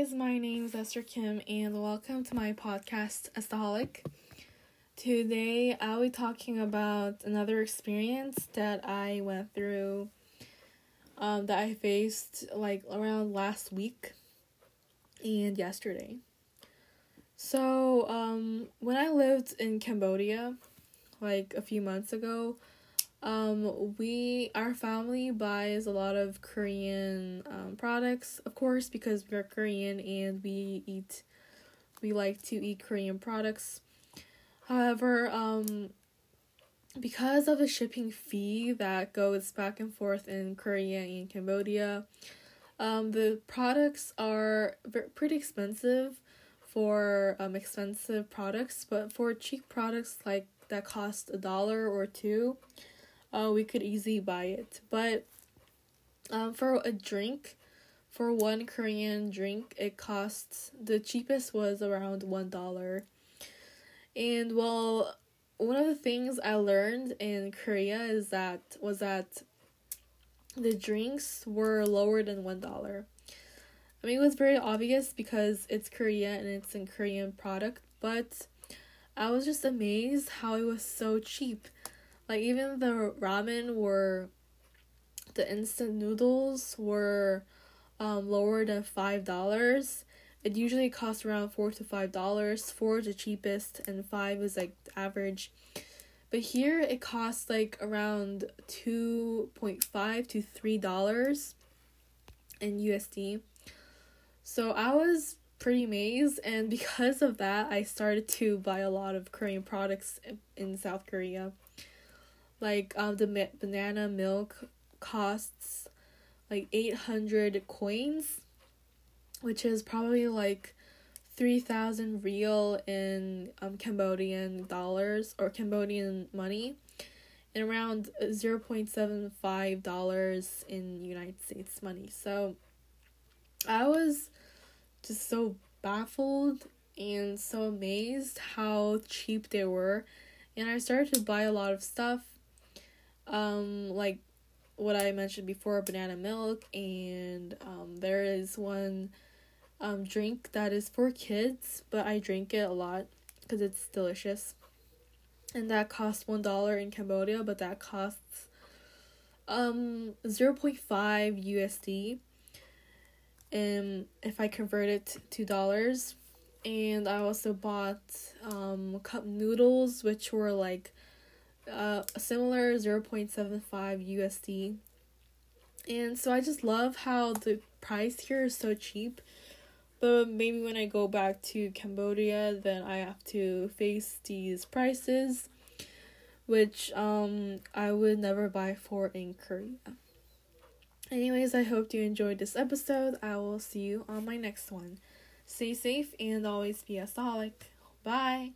Guys, my name is Esther Kim and welcome to my podcast Estaholic. Today I'll be talking about another experience that I went through um, that I faced like around last week and yesterday. So, um, when I lived in Cambodia like a few months ago, um, we our family buys a lot of Korean um, products, of course, because we're Korean and we eat we like to eat Korean products. However, um, because of the shipping fee that goes back and forth in Korea and Cambodia, um, the products are pretty expensive for um, expensive products, but for cheap products like that cost a dollar or two, uh, we could easily buy it. But um, for a drink, for one Korean drink, it costs the cheapest was around one dollar. And well, one of the things I learned in Korea is that was that the drinks were lower than one dollar. I mean, it was very obvious because it's Korea and it's a Korean product, but I was just amazed how it was so cheap. Like even the ramen were the instant noodles were um, lower than five dollars. It usually costs around four to five dollars. Four is the cheapest, and five is like average. But here it costs like around two point five to three dollars in USD. So I was pretty amazed, and because of that, I started to buy a lot of Korean products in South Korea like um the banana milk costs like 800 coins which is probably like 3000 riel in um Cambodian dollars or Cambodian money and around 0.75 dollars in United States money. So I was just so baffled and so amazed how cheap they were and I started to buy a lot of stuff um, like what I mentioned before, banana milk, and um, there is one um, drink that is for kids, but I drink it a lot because it's delicious. And that costs one dollar in Cambodia, but that costs um zero point five USD. And if I convert it to dollars, and I also bought um cup noodles, which were like uh, a similar 0.75 USD. And so I just love how the price here is so cheap. But maybe when I go back to Cambodia, then I have to face these prices, which um I would never buy for in Korea. Anyways, I hope you enjoyed this episode. I will see you on my next one. Stay safe and always be a solid. Bye.